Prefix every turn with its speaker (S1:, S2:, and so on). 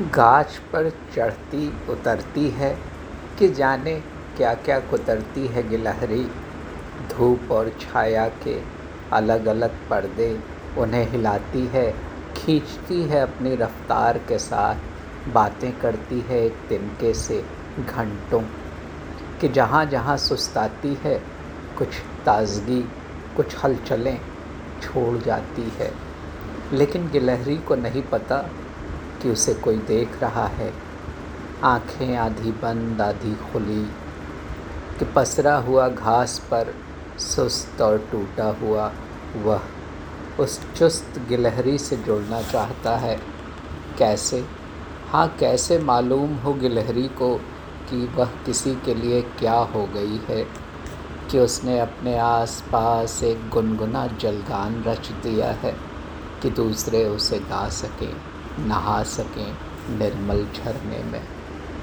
S1: गाछ पर चढ़ती, उतरती है कि जाने क्या क्या कुतरती है गिलहरी। धूप और छाया के अलग अलग पर्दे उन्हें हिलाती है, खींचती है अपनी रफ्तार के साथ। बातें करती है एक तिनके से घंटों कि जहाँ जहाँ सुस्ताती है, कुछ ताजगी, कुछ हलचलें छोड़ जाती है। लेकिन गिलहरी को नहीं पता कि उसे कोई देख रहा है। आँखें आधी बंद, आधी खुली। कि पसरा हुआ घास पर सुस्त और टूटा हुआ वह उस चुस्त गिलहरी से जुड़ना चाहता है। कैसे? हाँ कैसे मालूम हो गिलहरी को कि वह किसी के लिए क्या हो गई है? कि उसने अपने आस पास एक गुनगुना जलगान रच दिया है कि दूसरे उसे गा सकें। नहा सकें निर्मल झरने में।